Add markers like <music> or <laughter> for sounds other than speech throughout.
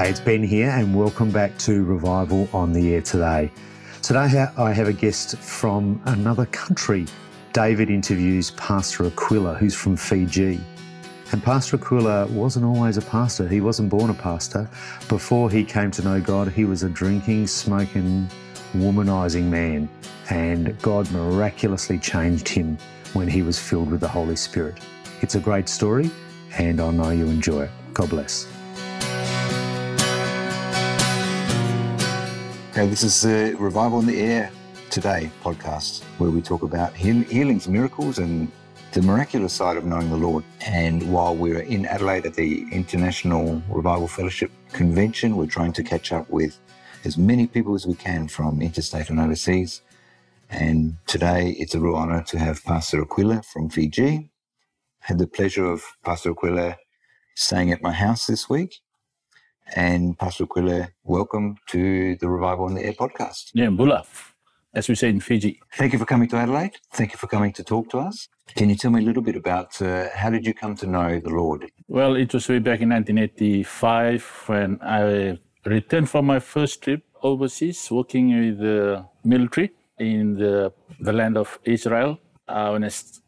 Hey, it's Ben here, and welcome back to Revival on the Air today. Today, I have a guest from another country. David interviews Pastor Akuila, who's from Fiji. And Pastor Akuila wasn't always a pastor, he wasn't born a pastor. Before he came to know God, he was a drinking, smoking, womanizing man. And God miraculously changed him when he was filled with the Holy Spirit. It's a great story, and I know you enjoy it. God bless. Okay, this is the Revival in the Air Today podcast, where we talk about heal- healings, miracles, and the miraculous side of knowing the Lord. And while we're in Adelaide at the International Revival Fellowship Convention, we're trying to catch up with as many people as we can from interstate and overseas. And today it's a real honor to have Pastor Akuila from Fiji. Had the pleasure of Pastor Akuila staying at my house this week and Pastor Akuila, welcome to the Revival on the Air podcast. Yeah, Bula, as we say in Fiji. Thank you for coming to Adelaide. Thank you for coming to talk to us. Can you tell me a little bit about uh, how did you come to know the Lord? Well, it was way back in 1985 when I returned from my first trip overseas, working with the military in the, the land of Israel. Uh, when I st-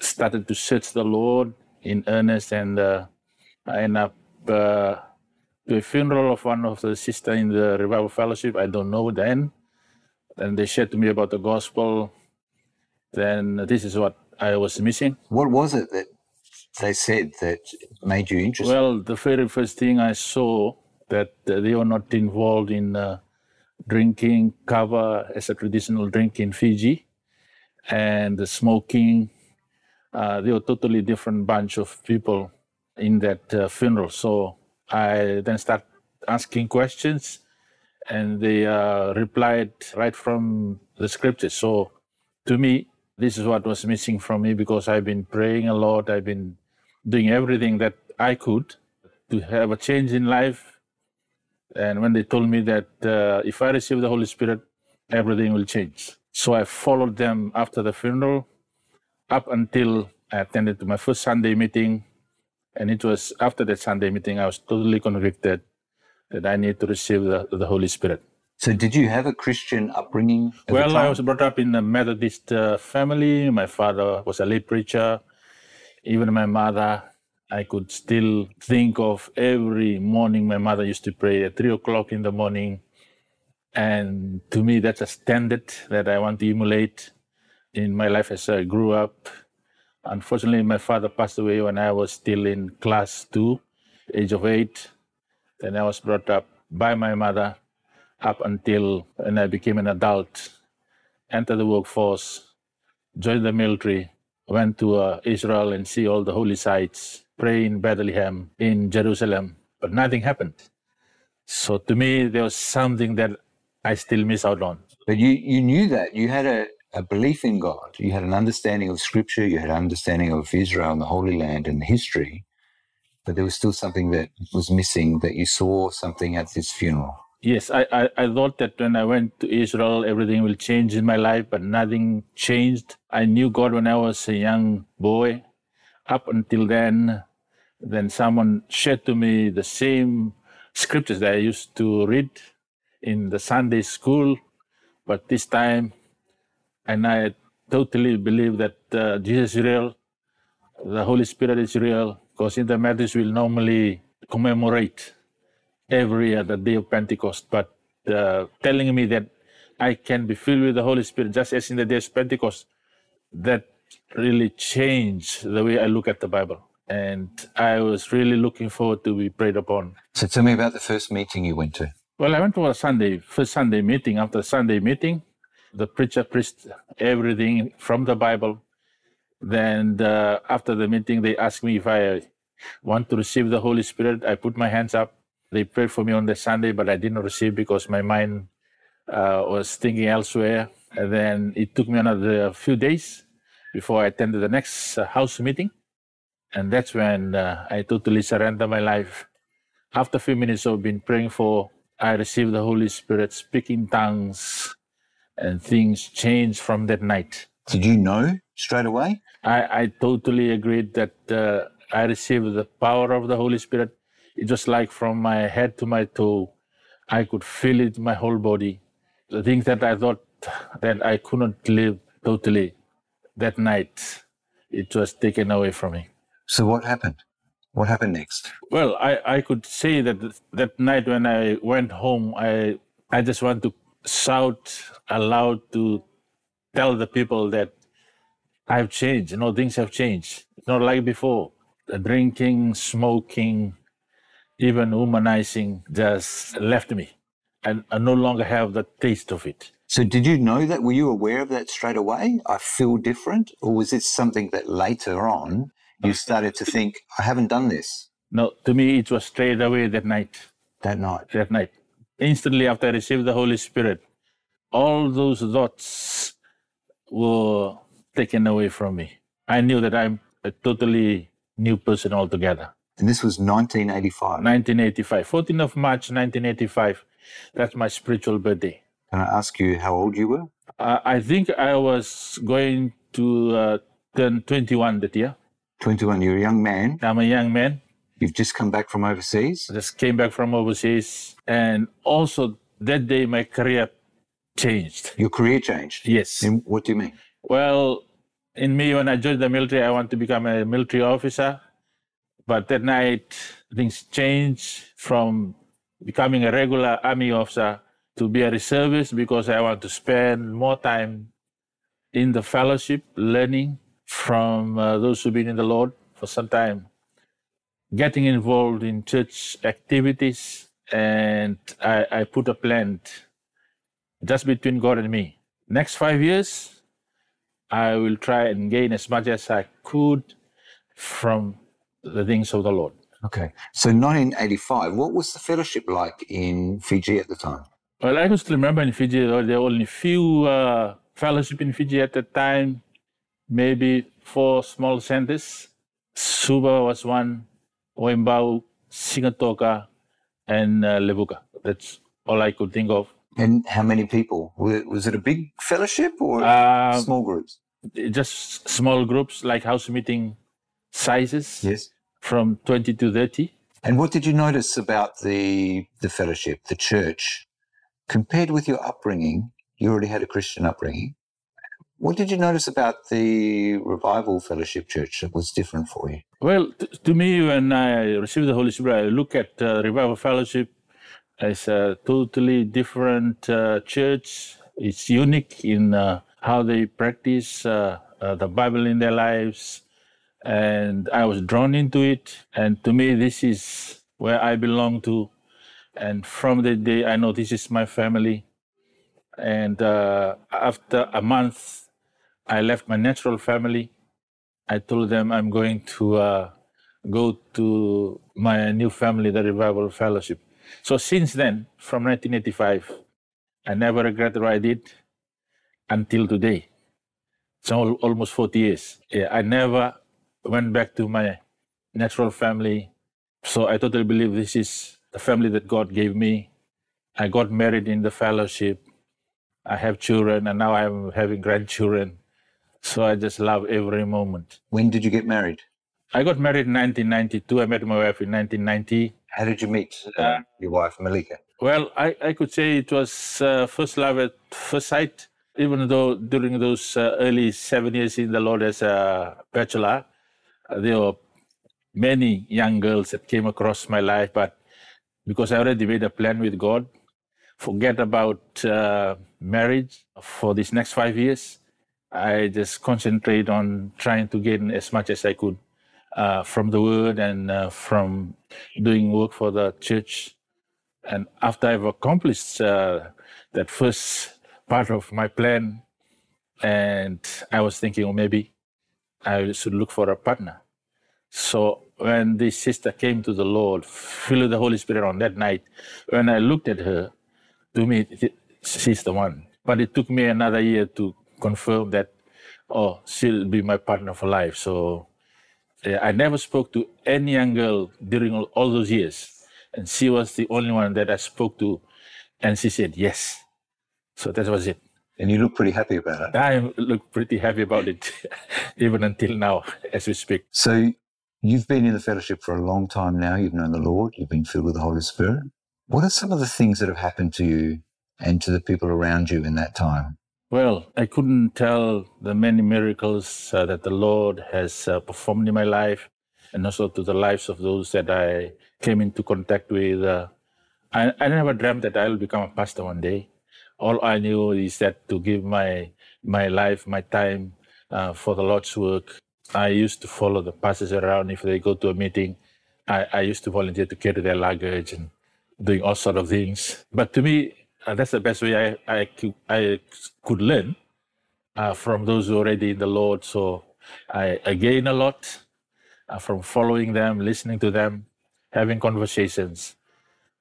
started to search the Lord in earnest, and uh, I ended up uh, the funeral of one of the sisters in the revival fellowship. I don't know then. And they shared to me about the gospel. Then this is what I was missing. What was it that they said that made you interested? Well, the very first thing I saw that they were not involved in uh, drinking kava as a traditional drink in Fiji, and the smoking. Uh, they were totally different bunch of people in that uh, funeral. So I then start asking questions, and they uh, replied right from the scriptures. So to me, this is what was missing from me because I've been praying a lot. I've been doing everything that I could to have a change in life. And when they told me that uh, if I receive the Holy Spirit, everything will change. So I followed them after the funeral up until I attended to my first Sunday meeting and it was after that Sunday meeting, I was totally convicted that I need to receive the, the Holy Spirit. So, did you have a Christian upbringing? Well, I was brought up in a Methodist uh, family. My father was a lay preacher. Even my mother, I could still think of every morning my mother used to pray at three o'clock in the morning. And to me, that's a standard that I want to emulate in my life as I grew up. Unfortunately, my father passed away when I was still in class two, age of eight. Then I was brought up by my mother up until when I became an adult, entered the workforce, joined the military, went to uh, Israel and see all the holy sites, pray in Bethlehem, in Jerusalem, but nothing happened. So to me, there was something that I still miss out on. But you, you knew that. You had a, a belief in God. You had an understanding of Scripture. You had an understanding of Israel and the Holy Land and history. But there was still something that was missing. That you saw something at this funeral. Yes, I, I, I thought that when I went to Israel, everything will change in my life, but nothing changed. I knew God when I was a young boy. Up until then, then someone shared to me the same scriptures that I used to read in the Sunday school, but this time and I totally believe that uh, Jesus is real, the Holy Spirit is real, because in the Methodist we'll normally commemorate every other day of Pentecost, but uh, telling me that I can be filled with the Holy Spirit just as in the day of Pentecost, that really changed the way I look at the Bible. And I was really looking forward to be prayed upon. So tell me about the first meeting you went to. Well, I went to a Sunday, first Sunday meeting. After Sunday meeting, the preacher preached everything from the Bible. Then uh, after the meeting, they asked me if I want to receive the Holy Spirit. I put my hands up. They prayed for me on the Sunday, but I didn't receive because my mind uh, was thinking elsewhere. And then it took me another few days before I attended the next uh, house meeting. And that's when uh, I totally surrendered my life. After a few minutes of being praying for, I received the Holy Spirit, speaking tongues, and things changed from that night. Did you know straight away? I, I totally agreed that uh, I received the power of the Holy Spirit It was like from my head to my toe, I could feel it in my whole body. The things that I thought that I couldn't live totally that night, it was taken away from me. So what happened? What happened next? Well, I, I could say that that night when I went home, I I just want to shout aloud to tell the people that I've changed. You know, things have changed. It's not like before. The drinking, smoking, even humanizing just left me. And I no longer have the taste of it. So, did you know that? Were you aware of that straight away? I feel different? Or was this something that later on you started to think, I haven't done this? No, to me, it was straight away that night. That night. That night. Instantly after I received the Holy Spirit, all those thoughts were taken away from me. I knew that I'm a totally new person altogether. And this was 1985. 1985, 14th of March 1985. That's my spiritual birthday. Can I ask you how old you were? Uh, I think I was going to uh, turn 21 that year. 21. You're a young man. I'm a young man. You've just come back from overseas. I just came back from overseas. And also that day, my career changed. Your career changed? Yes. And what do you mean? Well, in me, when I joined the military, I want to become a military officer. But that night, things changed from becoming a regular army officer to be a reservist because I want to spend more time in the fellowship, learning from uh, those who've been in the Lord for some time, getting involved in church activities, and I, I put a plan just between God and me. Next five years, I will try and gain as much as I could from the things of the Lord. Okay. So 1985, what was the fellowship like in Fiji at the time? Well, I just remember in Fiji, there were only few uh, fellowship in Fiji at the time, maybe four small centers. Suva was one, Waimbau, Sigatoka, and uh, Levuka. That's all I could think of. And how many people? Was it a big fellowship or Uh, small groups? just small groups, like house meeting sizes, Yes. from 20 to 30. And what did you notice about the the fellowship, the church, compared with your upbringing? You already had a Christian upbringing. What did you notice about the revival fellowship church that was different for you? Well, t- to me, when I received the Holy Spirit, I look at uh, Revival Fellowship as a totally different uh, church. It's unique in uh, how they practice uh, uh, the Bible in their lives. And I was drawn into it. And to me, this is where I belong to. And from the day, I know this is my family. And uh, after a month, I left my natural family. I told them I'm going to uh, go to my new family, the Revival Fellowship. So since then, from 1985, I never regret what I did until today. It's al- almost 40 years. Yeah, I never went back to my natural family. So I totally believe this is the family that God gave me. I got married in the fellowship. I have children, and now I'm having grandchildren. So I just love every moment. When did you get married? I got married in 1992. I met my wife in 1990. How did you meet uh, your wife, Malika? Well, I, I could say it was uh, first love at first sight, even though during those uh, early seven years in the Lord as a bachelor, uh, there were many young girls that came across my life. But because I already made a plan with God, forget about uh, marriage for these next five years. I just concentrate on trying to gain as much as I could uh, from the Word and uh, from doing work for the church. And after I've accomplished uh, that first part of my plan, and I was thinking, well, maybe I should look for a partner. So when this sister came to the Lord, filled with the Holy Spirit on that night, when I looked at her, to me, she's the one. But it took me another year to confirm that, oh, she'll be my partner for life. So uh, I never spoke to any young girl during all, all those years. And she was the only one that I spoke to. And she said, yes. So that was it. And you look pretty happy about it. I look pretty happy about it, <laughs> even until now, as we speak. So You've been in the fellowship for a long time now. You've known the Lord. You've been filled with the Holy Spirit. What are some of the things that have happened to you and to the people around you in that time? Well, I couldn't tell the many miracles uh, that the Lord has uh, performed in my life and also to the lives of those that I came into contact with. Uh, I, I never dreamt that I'll become a pastor one day. All I knew is that to give my my life, my time uh, for the Lord's work. I used to follow the pastors around if they go to a meeting. I, I used to volunteer to carry their luggage and doing all sort of things. But to me, uh, that's the best way I, I, I could learn uh, from those already in the Lord. So I, I gain a lot uh, from following them, listening to them, having conversations.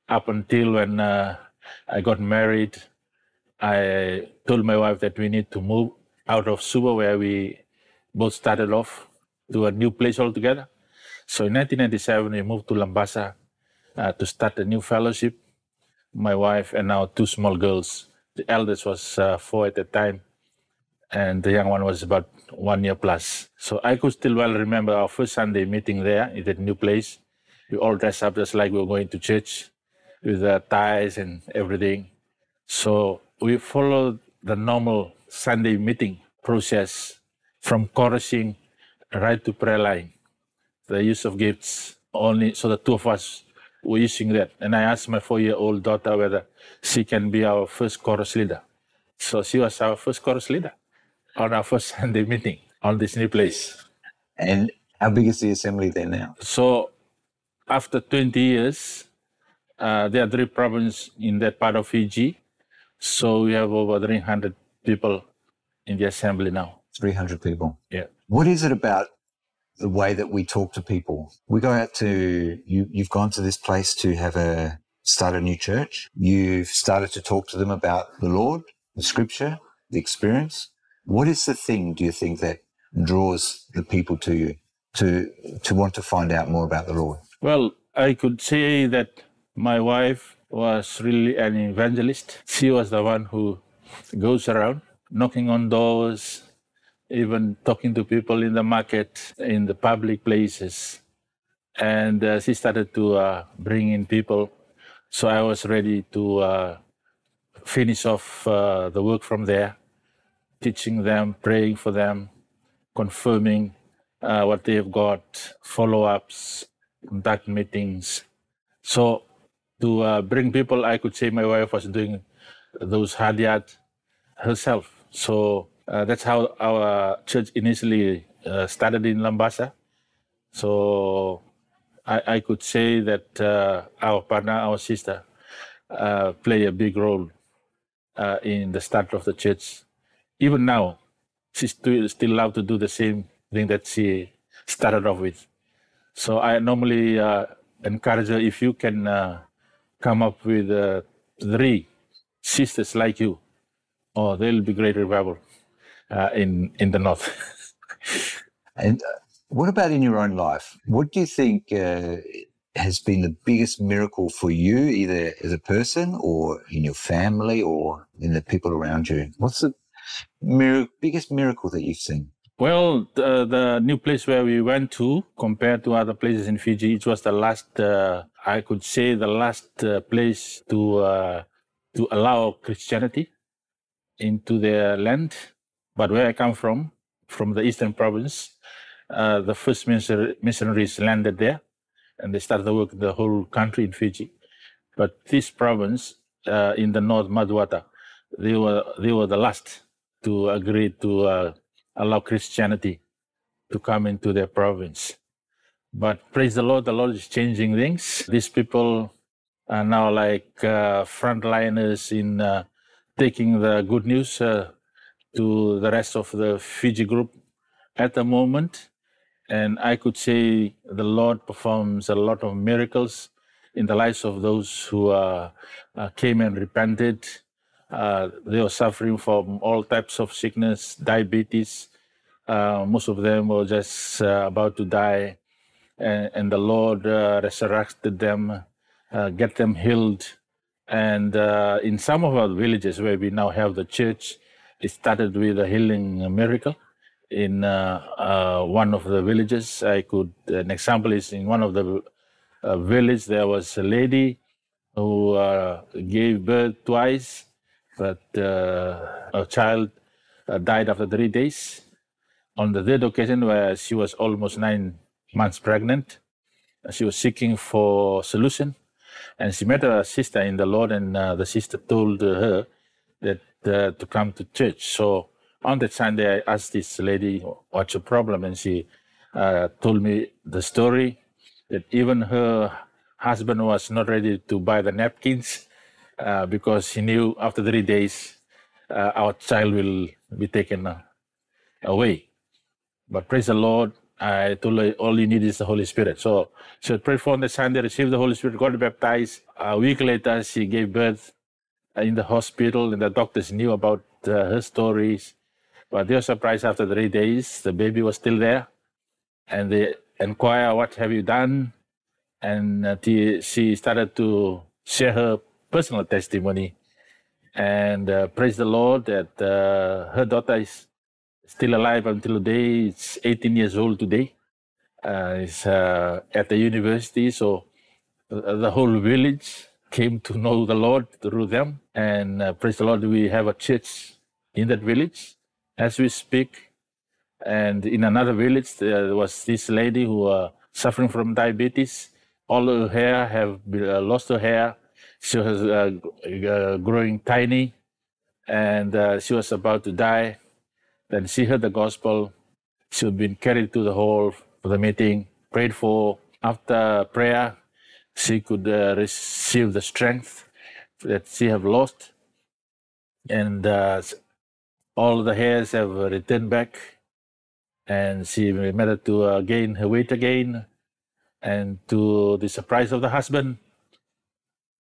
Up until when uh, I got married, I told my wife that we need to move out of Suva, where we both started off, to a new place altogether. So in 1997, we moved to Lambasa uh, to start a new fellowship. My wife and now two small girls. The eldest was uh, four at the time, and the young one was about one year plus. So I could still well remember our first Sunday meeting there in that new place. We all dressed up just like we were going to church with uh, ties and everything. So we followed the normal Sunday meeting process from chorusing right to prayer line. The use of gifts only, so the two of us were using that. And I asked my four year old daughter whether she can be our first chorus leader. So she was our first chorus leader on our first <laughs> Sunday meeting on this new place. And how big is the assembly there now? So after 20 years, uh, there are three provinces in that part of Fiji. So we have over 300 people in the assembly now. 300 people. Yeah. What is it about the way that we talk to people? We go out to, you, you've gone to this place to have a, start a new church. You've started to talk to them about the Lord, the scripture, the experience. What is the thing, do you think, that draws the people to you to, to want to find out more about the Lord? Well, I could say that my wife was really an evangelist. She was the one who goes around knocking on doors, even talking to people in the market, in the public places. And uh, she started to uh, bring in people. So I was ready to uh, finish off uh, the work from there, teaching them, praying for them, confirming uh, what they have got, follow ups, contact meetings. So to uh, bring people, I could say my wife was doing those hard yards herself. So uh, that's how our church initially uh, started in Lambasa. So I, I could say that uh, our partner, our sister, uh, play a big role uh, in the start of the church. Even now, she still, still love to do the same thing that she started off with. So I normally uh, encourage her if you can come up with three sisters like you oh, there'll be great revival uh, in in the north. <laughs> and uh, what about in your own life? What do you think uh, has been the biggest miracle for you, either as a person or in your family or in the people around you? What's the mir- biggest miracle that you've seen? Well, the, the, new place where we went to, compared to other places in Fiji, it was the last, uh, I could say, the last uh, place to uh, to allow Christianity into their land. But where I come from, from the eastern province, uh, the first missionaries landed there and they started the work in the whole country in Fiji. But this province uh, in the north, Macuata, they were, they were the last to agree to uh, allow Christianity to come into their province. But praise the Lord, the Lord is changing things. These people are now like uh, frontliners in uh, taking the good news uh, to the rest of the Fiji group at the moment. And I could say the Lord performs a lot of miracles in the lives of those who uh, uh, came and repented. Uh, they were suffering from all types of sickness, diabetes. Uh, most of them were just uh, about to die. And, and the Lord resurrected them, get them healed and uh, in some of our villages where we now have the church, it started with a healing miracle. in uh, uh, one of the villages. I could, an example is in one of the uh, village, there was a lady who uh, gave birth twice, but uh, a child uh, died after three days. On the third occasion, where she was almost nine months pregnant, she was seeking for solution, and she met a sister in the Lord, and the sister told her that to come to church. So on that Sunday, I asked this lady, what's your problem? And she uh, told me the story that even her husband was not ready to buy the napkins uh, because he knew after three days uh, our child will be taken away. But praise the Lord, I told her all you need is the Holy Spirit. So she prayed for on the Sunday, received the Holy Spirit, got baptized. A week later, she gave birth in the hospital, and the doctors knew about uh, her stories but they were surprised after three days, the baby was still there. And they inquire, what have you done? And uh, she started to share her personal testimony and uh, praise the Lord that uh, her daughter is still alive until today. It's 18 years old today. Uh, uh, at the university, so uh, the whole village came to know the Lord through them. And uh, praise the Lord, we have a church in that village as we speak. And in another village, there was this lady who was suffering from diabetes. All her hair have uh, lost her hair. She was uh, uh, growing tiny, and uh, she was about to die. Then she heard the gospel. She had been carried to the hall for the meeting, prayed for. After prayer, she could uh, receive the strength that she have lost, and uh, all the hairs have returned back, and she managed to uh, gain her weight again. And to the surprise of the husband,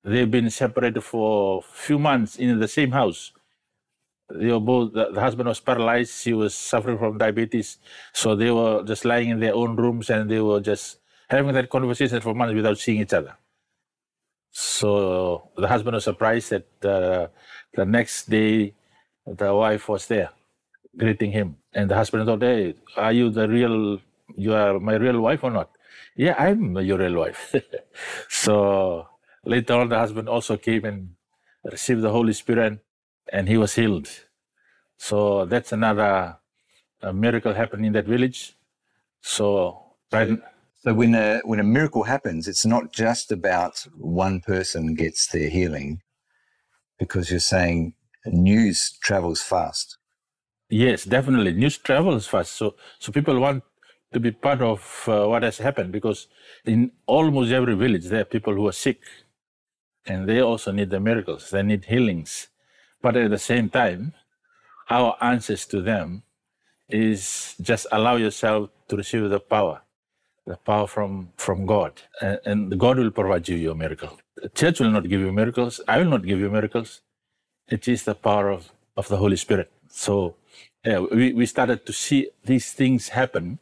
they've been separated for a few months in the same house. They were both, the, the husband was paralyzed, she was suffering from diabetes. So they were just lying in their own rooms and they were just having that conversation for months without seeing each other. So the husband was surprised that uh, the next day the wife was there greeting him. And the husband told, Hey, are you the real, you are my real wife or not? Yeah, I'm your real wife. <laughs> so later on, the husband also came and received the Holy Spirit and he was healed. So that's another miracle happened in that village. So, right. So when a when a miracle happens, it's not just about one person gets their healing, because you're saying news travels fast. Yes, definitely. News travels fast. So, so people want to be part of uh, what has happened because in almost every village there are people who are sick, and they also need the miracles. They need healings, but at the same time, our answers to them is just allow yourself to receive the power, the power from from God, and, and God will provide you your miracle. The church will not give you miracles. I will not give you miracles it is the power of, of the Holy Spirit. So yeah, we, we started to see these things happen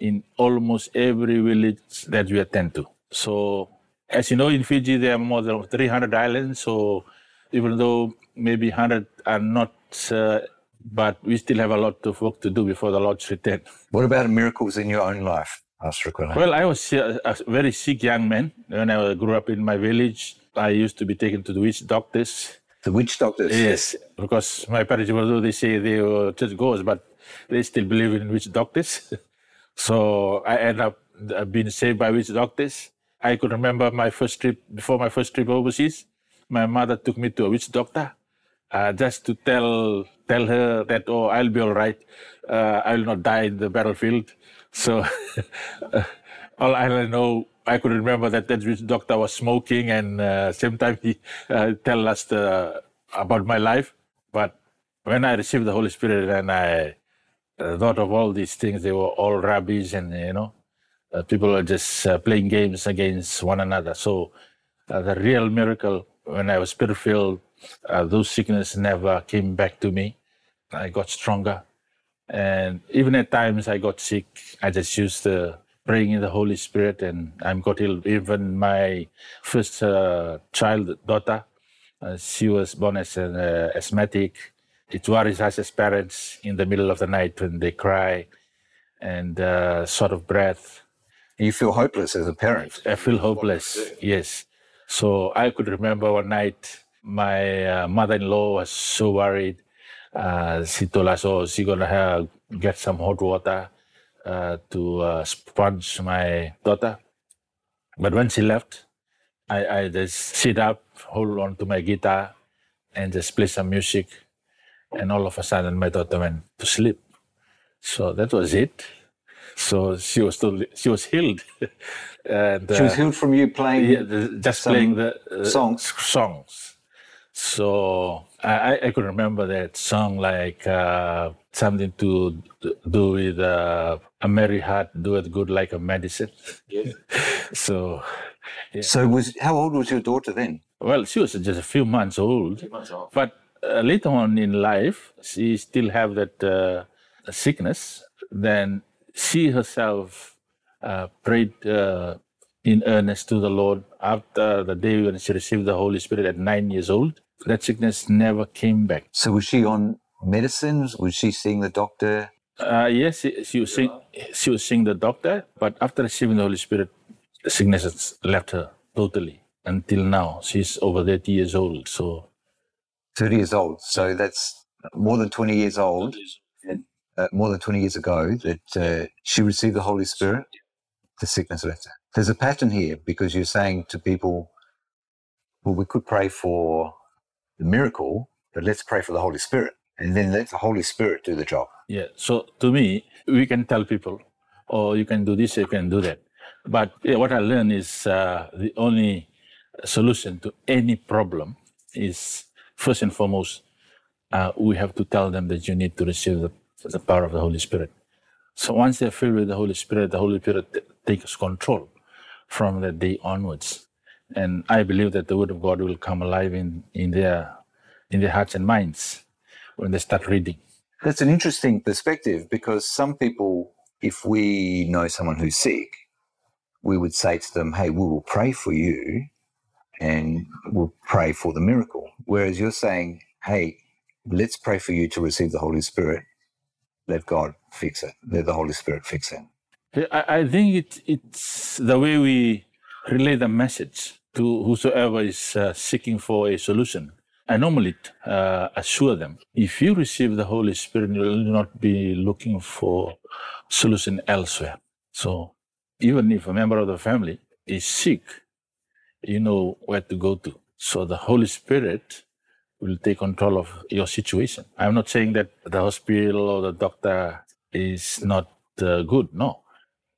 in almost every village that we attend to. So as you know, in Fiji, there are more than 300 islands. So even though maybe 100 are not, uh, but we still have a lot of work to do before the Lord's return. What about miracles in your own life, Well, I was a very sick young man when I grew up in my village. I used to be taken to the witch doctors the witch doctors? Yes, because my parents, even though they say they were church goers, but they still believe in witch doctors. <laughs> so I end up uh, being saved by witch doctors. I could remember my first trip, before my first trip overseas, my mother took me to a witch doctor uh, just to tell tell her that, oh, I'll be all right. Uh, I will not die in the battlefield. So <laughs> all I know I could remember that that doctor was smoking, and uh, same time he uh, tell us the, about my life. But when I received the Holy Spirit and I uh, thought of all these things, they were all rubbish, and you know, uh, people were just uh, playing games against one another. So uh, the real miracle, when I was spirit filled, those sickness never came back to me. I got stronger, and even at times I got sick, I just used the praying in the Holy Spirit, and I'm got healed. Even my first uh, child, daughter, uh, she was born as an uh, asthmatic, it worries us as parents in the middle of the night when they cry and uh, short of breath. You feel hopeless as a parent. I feel hopeless, yes. So I could remember one night my uh, mother-in-law was so worried. Uh, she told us, "Oh, she's gonna have, get some hot water uh, to uh, sponge my daughter." But when she left, I, I just sit up, hold on to my guitar, and just play some music. And all of a sudden, my daughter went to sleep. So that was it. So she was totally, she was healed. <laughs> and, she was healed from you playing, yeah, just playing the uh, songs. Songs. So I, I could remember that song like uh, something to do with uh, a merry heart, do it good like a medicine. Yeah. <laughs> so. Yeah. So was how old was your daughter then? Well, she was just a few months old. Few months old. But uh, later on in life, she still have that uh, sickness. Then she herself uh, prayed uh, in earnest to the Lord after the day when she received the Holy Spirit at nine years old. That sickness never came back. So was she on medicines? Was she seeing the doctor? Uh, yes, she, she, was seeing, she was seeing the doctor, but after receiving the Holy Spirit, the sickness has left her totally until now. She's over 30 years old. So 30 years old. So that's more than 20 years old. Uh, more than 20 years ago that uh, she received the Holy Spirit. The sickness left her. There's a pattern here because you're saying to people, well, we could pray for the miracle, but let's pray for the Holy Spirit. And then let the Holy Spirit do the job. Yeah. So to me, we can tell people, oh, you can do this, you can do that. But yeah, what I learned is uh, the only solution to any problem is first and foremost, uh, we have to tell them that you need to receive the, the power of the Holy Spirit. So once they're filled with the Holy Spirit, the Holy Spirit t- takes control from that day onwards. And I believe that the Word of God will come alive in, in their in their hearts and minds when they start reading. That's an interesting perspective because some people, if we know someone who's sick, we would say to them, Hey, we will pray for you and we'll pray for the miracle. Whereas you're saying, Hey, let's pray for you to receive the Holy Spirit. Let God fix it. Let the Holy Spirit fix it. I, I think it, it's the way we relay the message to whosoever is uh, seeking for a solution. I normally uh, assure them if you receive the Holy Spirit, you will not be looking for solution elsewhere. So even if a member of the family is sick, you know where to go to. So the Holy Spirit will take control of your situation. I'm not saying that the hospital or the doctor is not uh, good. No,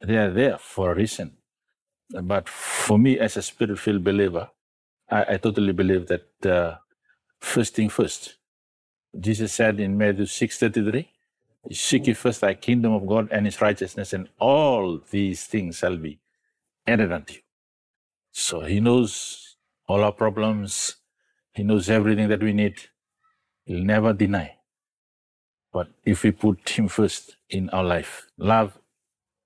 they are there for a reason. But for me, as a spirit-filled believer, I, I totally believe that uh, first thing first. Jesus said in Matthew 6:33, Seek ye first thy kingdom of God and his righteousness, and all these things shall be added unto you. So he knows all our problems, he knows everything that we need. He'll never deny. But if we put him first in our life, love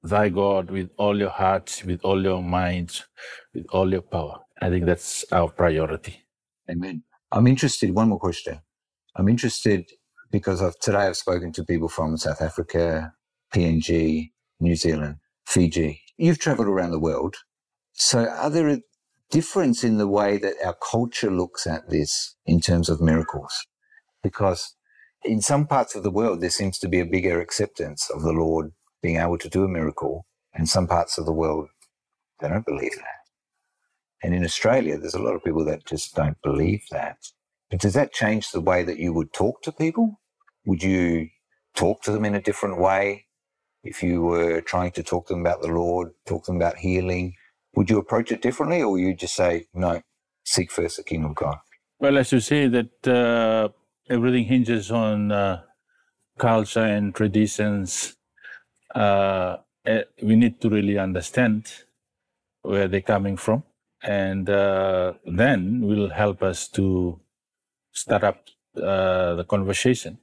thy God with all your hearts, with all your minds, with all your power. I think that's our priority. Amen. I'm interested, one more question. I'm interested because today I've spoken to people from South Africa, PNG, New Zealand, Fiji. You've traveled around the world. So are there a difference in the way that our culture looks at this in terms of miracles? Because in some parts of the world, there seems to be a bigger acceptance of the Lord being able to do a miracle. In some parts of the world, they don't believe that. And in Australia, there's a lot of people that just don't believe that. But does that change the way that you would talk to people? Would you talk to them in a different way if you were trying to talk to them about the Lord, talk to them about healing? Would you approach it differently, or you just say, no, seek first the kingdom of God? Well, as you say, that uh, everything hinges on uh, culture and traditions. Uh, eh, we need to really understand where they're coming from, and uh, then will help us to start up uh, the conversation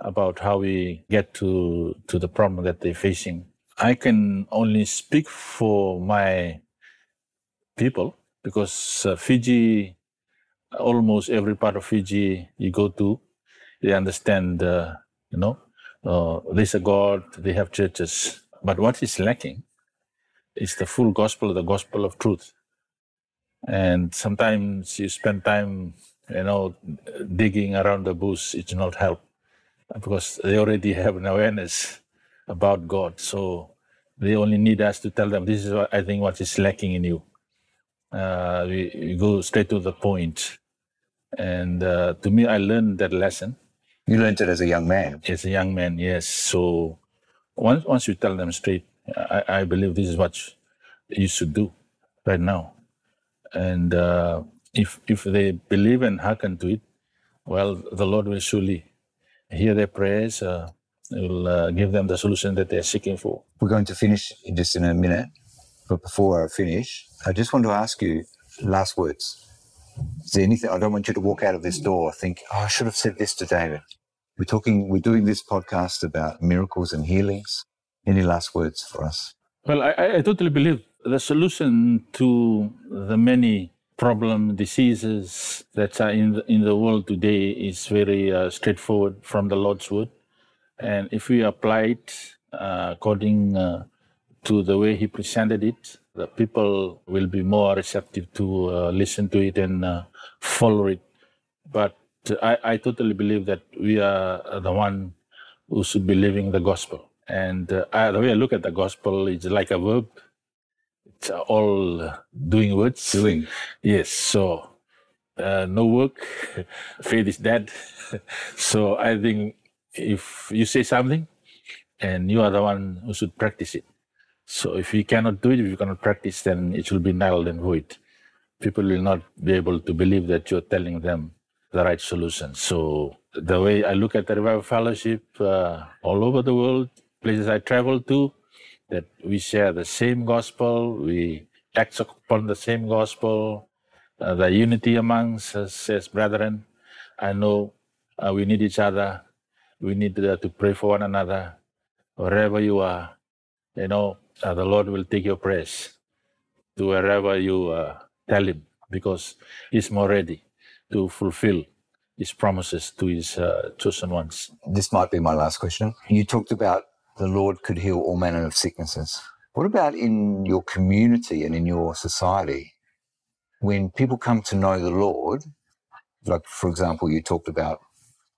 about how we get to to the problem that they're facing. I can only speak for my people because uh, Fiji, almost every part of Fiji you go to, they understand, uh, you know, uh, there's a God, they have churches. But what is lacking is the full gospel, the gospel of truth. And sometimes you spend time, you know, digging around the bush, it's not help because they already have an awareness about God. So they only need us to tell them, this is what I think what is lacking in you. Uh, we, we, go straight to the point. And uh, to me, I learned that lesson. You learned it as a young man? As a young man, yes. So once, once you tell them straight, I, I believe this is what you should do right now. And uh, if, if they believe and hearken to it, well, the Lord will surely hear their prayers, uh, will uh, give them the solution that they're seeking for. We're going to finish in just in a minute, but before I finish, I just want to ask you last words. Is there anything? I don't want you to walk out of this door think, oh, I should have said this to David. We're talking. We're doing this podcast about miracles and healings. Any last words for us? Well, I, I totally believe the solution to the many problem diseases that are in the, in the world today is very uh, straightforward from the Lord's word. And if we apply it uh, according uh, to the way He presented it, the people will be more receptive to uh, listen to it and uh, follow it. But I, I, totally believe that we are the one who should be living the gospel. And uh, I, the way I look at the gospel, it's like a verb it's all doing words. Doing. Yes. So uh, no work, <laughs> faith is dead. <laughs> so I think if you say something, and you are the one who should practice it. So if you cannot do it, if you cannot practice, then it will be null and void. People will not be able to believe that you're telling them the right solution. So the way I look at the revival fellowship uh, all over the world, places I travel to, that we share the same gospel, we act upon the same gospel, uh, the unity amongst us as brethren. I know uh, we need each other. We need uh, to pray for one another. Wherever you are, you know, uh, the Lord will take your prayers to wherever you uh, tell Him because He's more ready to fulfill His promises to His uh, chosen ones. This might be my last question. You talked about the Lord could heal all manner of sicknesses. What about in your community and in your society? When people come to know the Lord, like for example, you talked about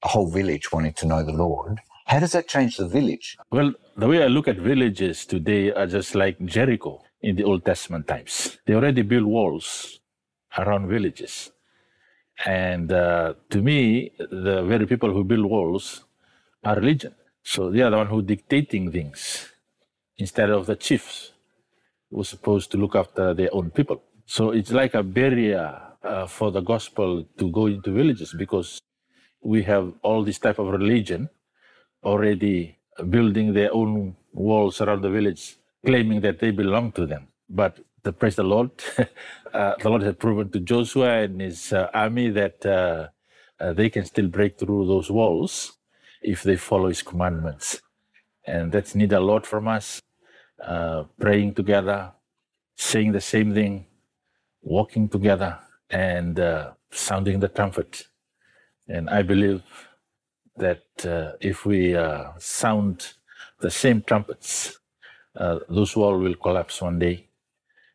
a whole village wanting to know the Lord. How does that change the village? Well, the way I look at villages today are just like Jericho in the Old Testament times. They already built walls around villages. And uh, to me, the very people who build walls are religion. So they are the one who dictating things instead of the chiefs who are supposed to look after their own people. So it's like a barrier uh, for the gospel to go into villages because we have all this type of religion already building their own walls around the village, claiming that they belong to them. But the praise the Lord, <laughs> uh, the Lord has proven to Joshua and his uh, army that uh, uh, they can still break through those walls if they follow his commandments. And that's need a lot from us. Uh, praying together, saying the same thing, walking together, and uh, sounding the trumpet. And I believe that if we sound the same trumpets, those walls will collapse one day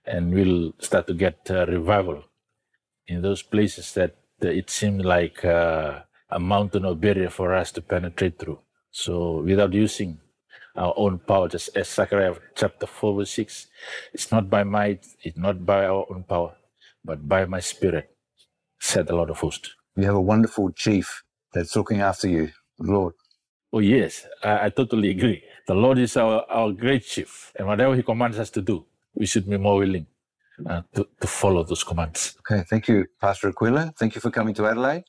and we'll start to get revival in those places that it seemed like uh, a mountain or barrier for us to penetrate through. So without using our own power, just as Zechariah chapter 4 verse 6, it's not by might, it's not by our own power, but by my spirit, said the Lord of hosts. You have a wonderful chief that's looking after you, Lord. Oh yes, I, I totally agree. The Lord is our, our great chief, and whatever he commands us to do, we should be more willing uh, to, to follow those commands. Okay, thank you, Pastor Akuila. Thank you for coming to Adelaide.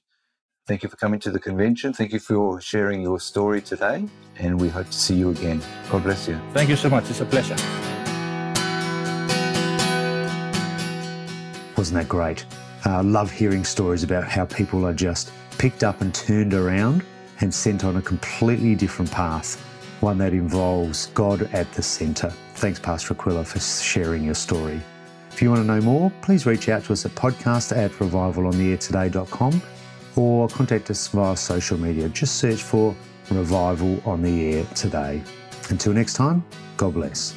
Thank you for coming to the convention. Thank you for sharing your story today. And we hope to see you again. God bless you. Thank you so much. It's a pleasure. Wasn't that great? I uh, love hearing stories about how people are just picked up and turned around and sent on a completely different path, one that involves God at the centre. Thanks, Pastor Akuila, for sharing your story. If you want to know more, please reach out to us at podcast at revivalontheairtoday.com or contact us via social media. Just search for Revival on the Air today. Until next time, God bless.